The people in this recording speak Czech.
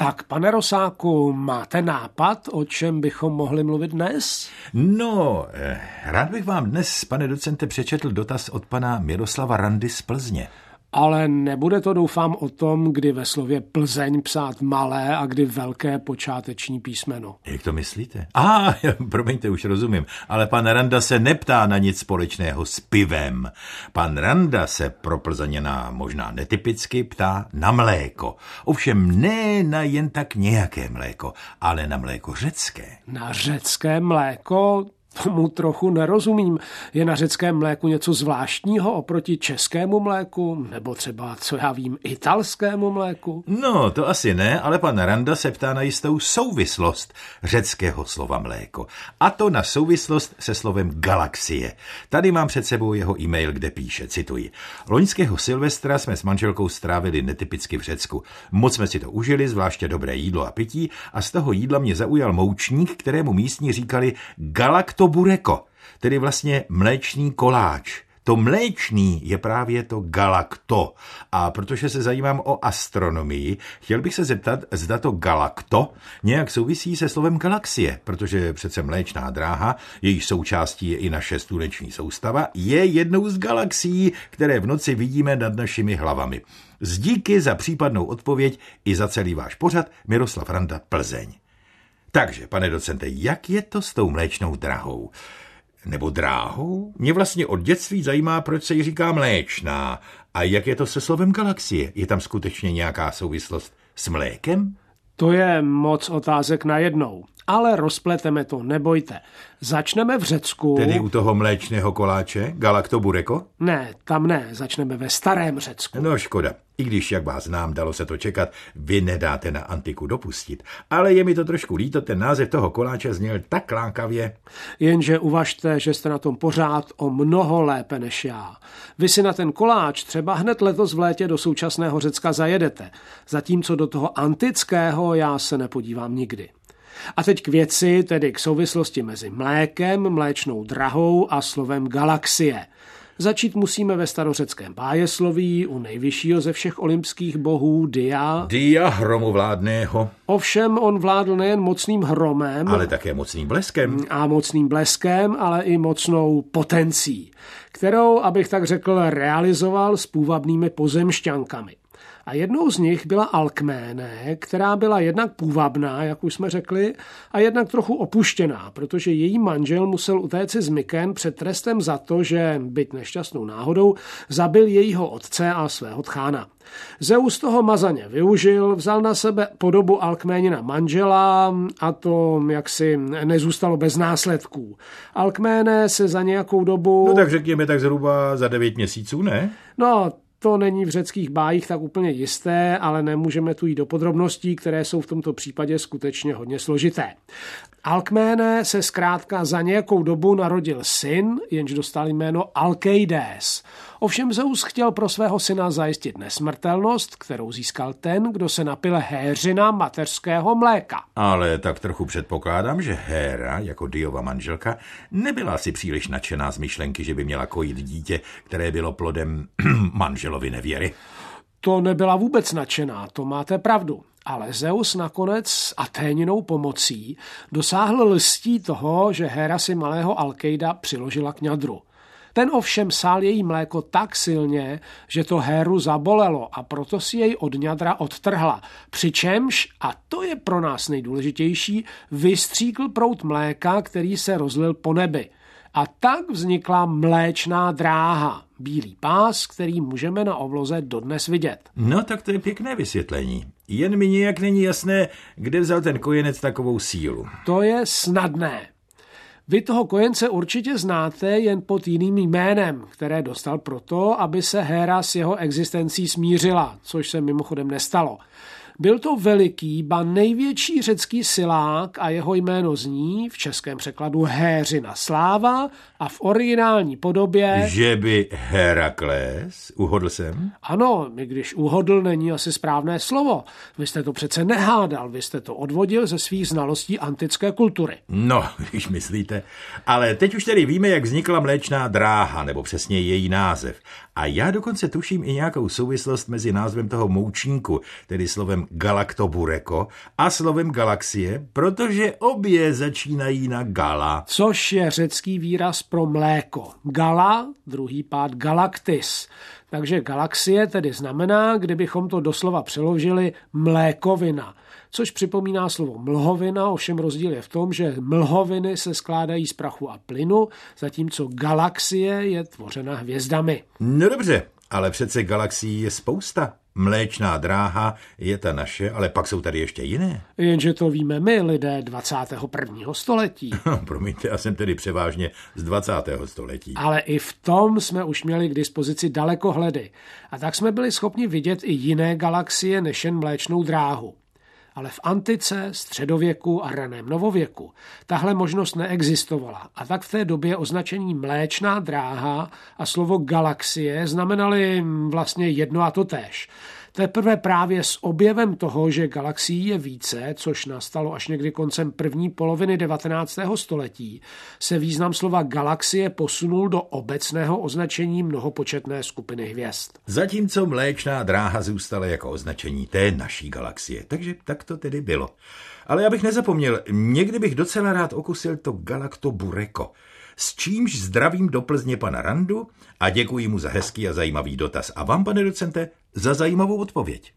Tak, pane Rosáku, máte nápad, o čem bychom mohli mluvit dnes? No, eh, rád bych vám dnes, pane docente, přečetl dotaz od pana Miroslava Randy z Plzně. Ale nebude to, doufám, o tom, kdy ve slově Plzeň psát malé a kdy velké počáteční písmeno. Jak to myslíte? A, ah, promiňte, už rozumím. Ale pan Randa se neptá na nic společného s pivem. Pan Randa se pro Plzeněna možná netypicky ptá na mléko. Ovšem ne na jen tak nějaké mléko, ale na mléko řecké. Na řecké mléko? Tomu trochu nerozumím. Je na řeckém mléku něco zvláštního oproti českému mléku? Nebo třeba, co já vím, italskému mléku? No, to asi ne, ale pan Randa se ptá na jistou souvislost řeckého slova mléko. A to na souvislost se slovem galaxie. Tady mám před sebou jeho e-mail, kde píše, cituji. Loňského Silvestra jsme s manželkou strávili netypicky v Řecku. Moc jsme si to užili, zvláště dobré jídlo a pití, a z toho jídla mě zaujal moučník, kterému místní říkali galakto bureko, tedy vlastně mléčný koláč. To mléčný je právě to galakto. A protože se zajímám o astronomii, chtěl bych se zeptat, zda to galakto nějak souvisí se slovem galaxie, protože přece mléčná dráha, její součástí je i naše sluneční soustava, je jednou z galaxií, které v noci vidíme nad našimi hlavami. Z díky za případnou odpověď i za celý váš pořad Miroslav Randa Plzeň. Takže, pane docente, jak je to s tou mléčnou drahou? Nebo dráhou? Mě vlastně od dětství zajímá, proč se jí říká mléčná. A jak je to se slovem galaxie? Je tam skutečně nějaká souvislost s mlékem? To je moc otázek na jednou. Ale rozpleteme to, nebojte. Začneme v Řecku. Tedy u toho mléčného koláče? Galaktobureko? Ne, tam ne. Začneme ve starém Řecku. No škoda. I když, jak vás znám, dalo se to čekat, vy nedáte na antiku dopustit. Ale je mi to trošku líto, ten název toho koláče zněl tak lákavě. Jenže uvažte, že jste na tom pořád o mnoho lépe než já. Vy si na ten koláč třeba hned letos v létě do současného Řecka zajedete, zatímco do toho antického já se nepodívám nikdy. A teď k věci, tedy k souvislosti mezi mlékem, mléčnou drahou a slovem galaxie – Začít musíme ve starořeckém bájesloví u nejvyššího ze všech olympských bohů Dia. Dia hromovládného. Ovšem on vládl nejen mocným hromem, ale také mocným bleskem. A mocným bleskem, ale i mocnou potencí, kterou, abych tak řekl, realizoval s půvabnými pozemšťankami. A jednou z nich byla Alkméne, která byla jednak půvabná, jak už jsme řekli, a jednak trochu opuštěná, protože její manžel musel utéct z Myken před trestem za to, že, byť nešťastnou náhodou, zabil jejího otce a svého tchána. Zeus toho mazaně využil, vzal na sebe podobu Alkménina manžela a to jaksi nezůstalo bez následků. Alkméne se za nějakou dobu... No tak řekněme tak zhruba za devět měsíců, ne? No, to není v řeckých bájích tak úplně jisté, ale nemůžeme tu jít do podrobností, které jsou v tomto případě skutečně hodně složité. Alkméne se zkrátka za nějakou dobu narodil syn, jenž dostal jméno Alkeides. Ovšem Zeus chtěl pro svého syna zajistit nesmrtelnost, kterou získal ten, kdo se napil héřina mateřského mléka. Ale tak trochu předpokládám, že Héra, jako Diova manželka, nebyla si příliš nadšená z myšlenky, že by měla kojit dítě, které bylo plodem manželovi nevěry. To nebyla vůbec nadšená, to máte pravdu. Ale Zeus nakonec s Aténinou pomocí dosáhl lstí toho, že Hera si malého Alkejda přiložila k ňadru. Ten ovšem sál její mléko tak silně, že to Héru zabolelo a proto si jej od ňadra odtrhla. Přičemž, a to je pro nás nejdůležitější, vystříkl prout mléka, který se rozlil po nebi. A tak vznikla mléčná dráha, bílý pás, který můžeme na obloze dodnes vidět. No tak to je pěkné vysvětlení. Jen mi nějak není jasné, kde vzal ten kojenec takovou sílu. To je snadné. Vy toho kojence určitě znáte jen pod jiným jménem, které dostal proto, aby se Héra s jeho existencí smířila, což se mimochodem nestalo. Byl to veliký, ba největší řecký silák a jeho jméno zní v českém překladu Héřina sláva a v originální podobě... Že by Herakles? Uhodl jsem? Ano, i když uhodl není asi správné slovo. Vy jste to přece nehádal, vy jste to odvodil ze svých znalostí antické kultury. No, když myslíte. Ale teď už tedy víme, jak vznikla mléčná dráha, nebo přesně její název. A já dokonce tuším i nějakou souvislost mezi názvem toho moučníku, tedy slovem galaktobureko a slovem galaxie, protože obě začínají na gala. Což je řecký výraz pro mléko. Gala, druhý pád galaktis. Takže galaxie tedy znamená, kdybychom to doslova přeložili, mlékovina což připomíná slovo mlhovina, ovšem rozdíl je v tom, že mlhoviny se skládají z prachu a plynu, zatímco galaxie je tvořena hvězdami. No dobře, ale přece galaxií je spousta. Mléčná dráha je ta naše, ale pak jsou tady ještě jiné. Jenže to víme my, lidé 21. století. Promiňte, já jsem tedy převážně z 20. století. Ale i v tom jsme už měli k dispozici dalekohledy. A tak jsme byli schopni vidět i jiné galaxie než jen mléčnou dráhu ale v antice, středověku a raném novověku tahle možnost neexistovala a tak v té době označení mléčná dráha a slovo galaxie znamenaly vlastně jedno a to též. Teprve právě s objevem toho, že galaxií je více, což nastalo až někdy koncem první poloviny 19. století, se význam slova galaxie posunul do obecného označení mnohopočetné skupiny hvězd. Zatímco mléčná dráha zůstala jako označení té naší galaxie. Takže tak to tedy bylo. Ale abych nezapomněl, někdy bych docela rád okusil to galaktobureko s čímž zdravím do Plzně pana Randu a děkuji mu za hezký a zajímavý dotaz. A vám, pane docente, za zajímavou odpověď.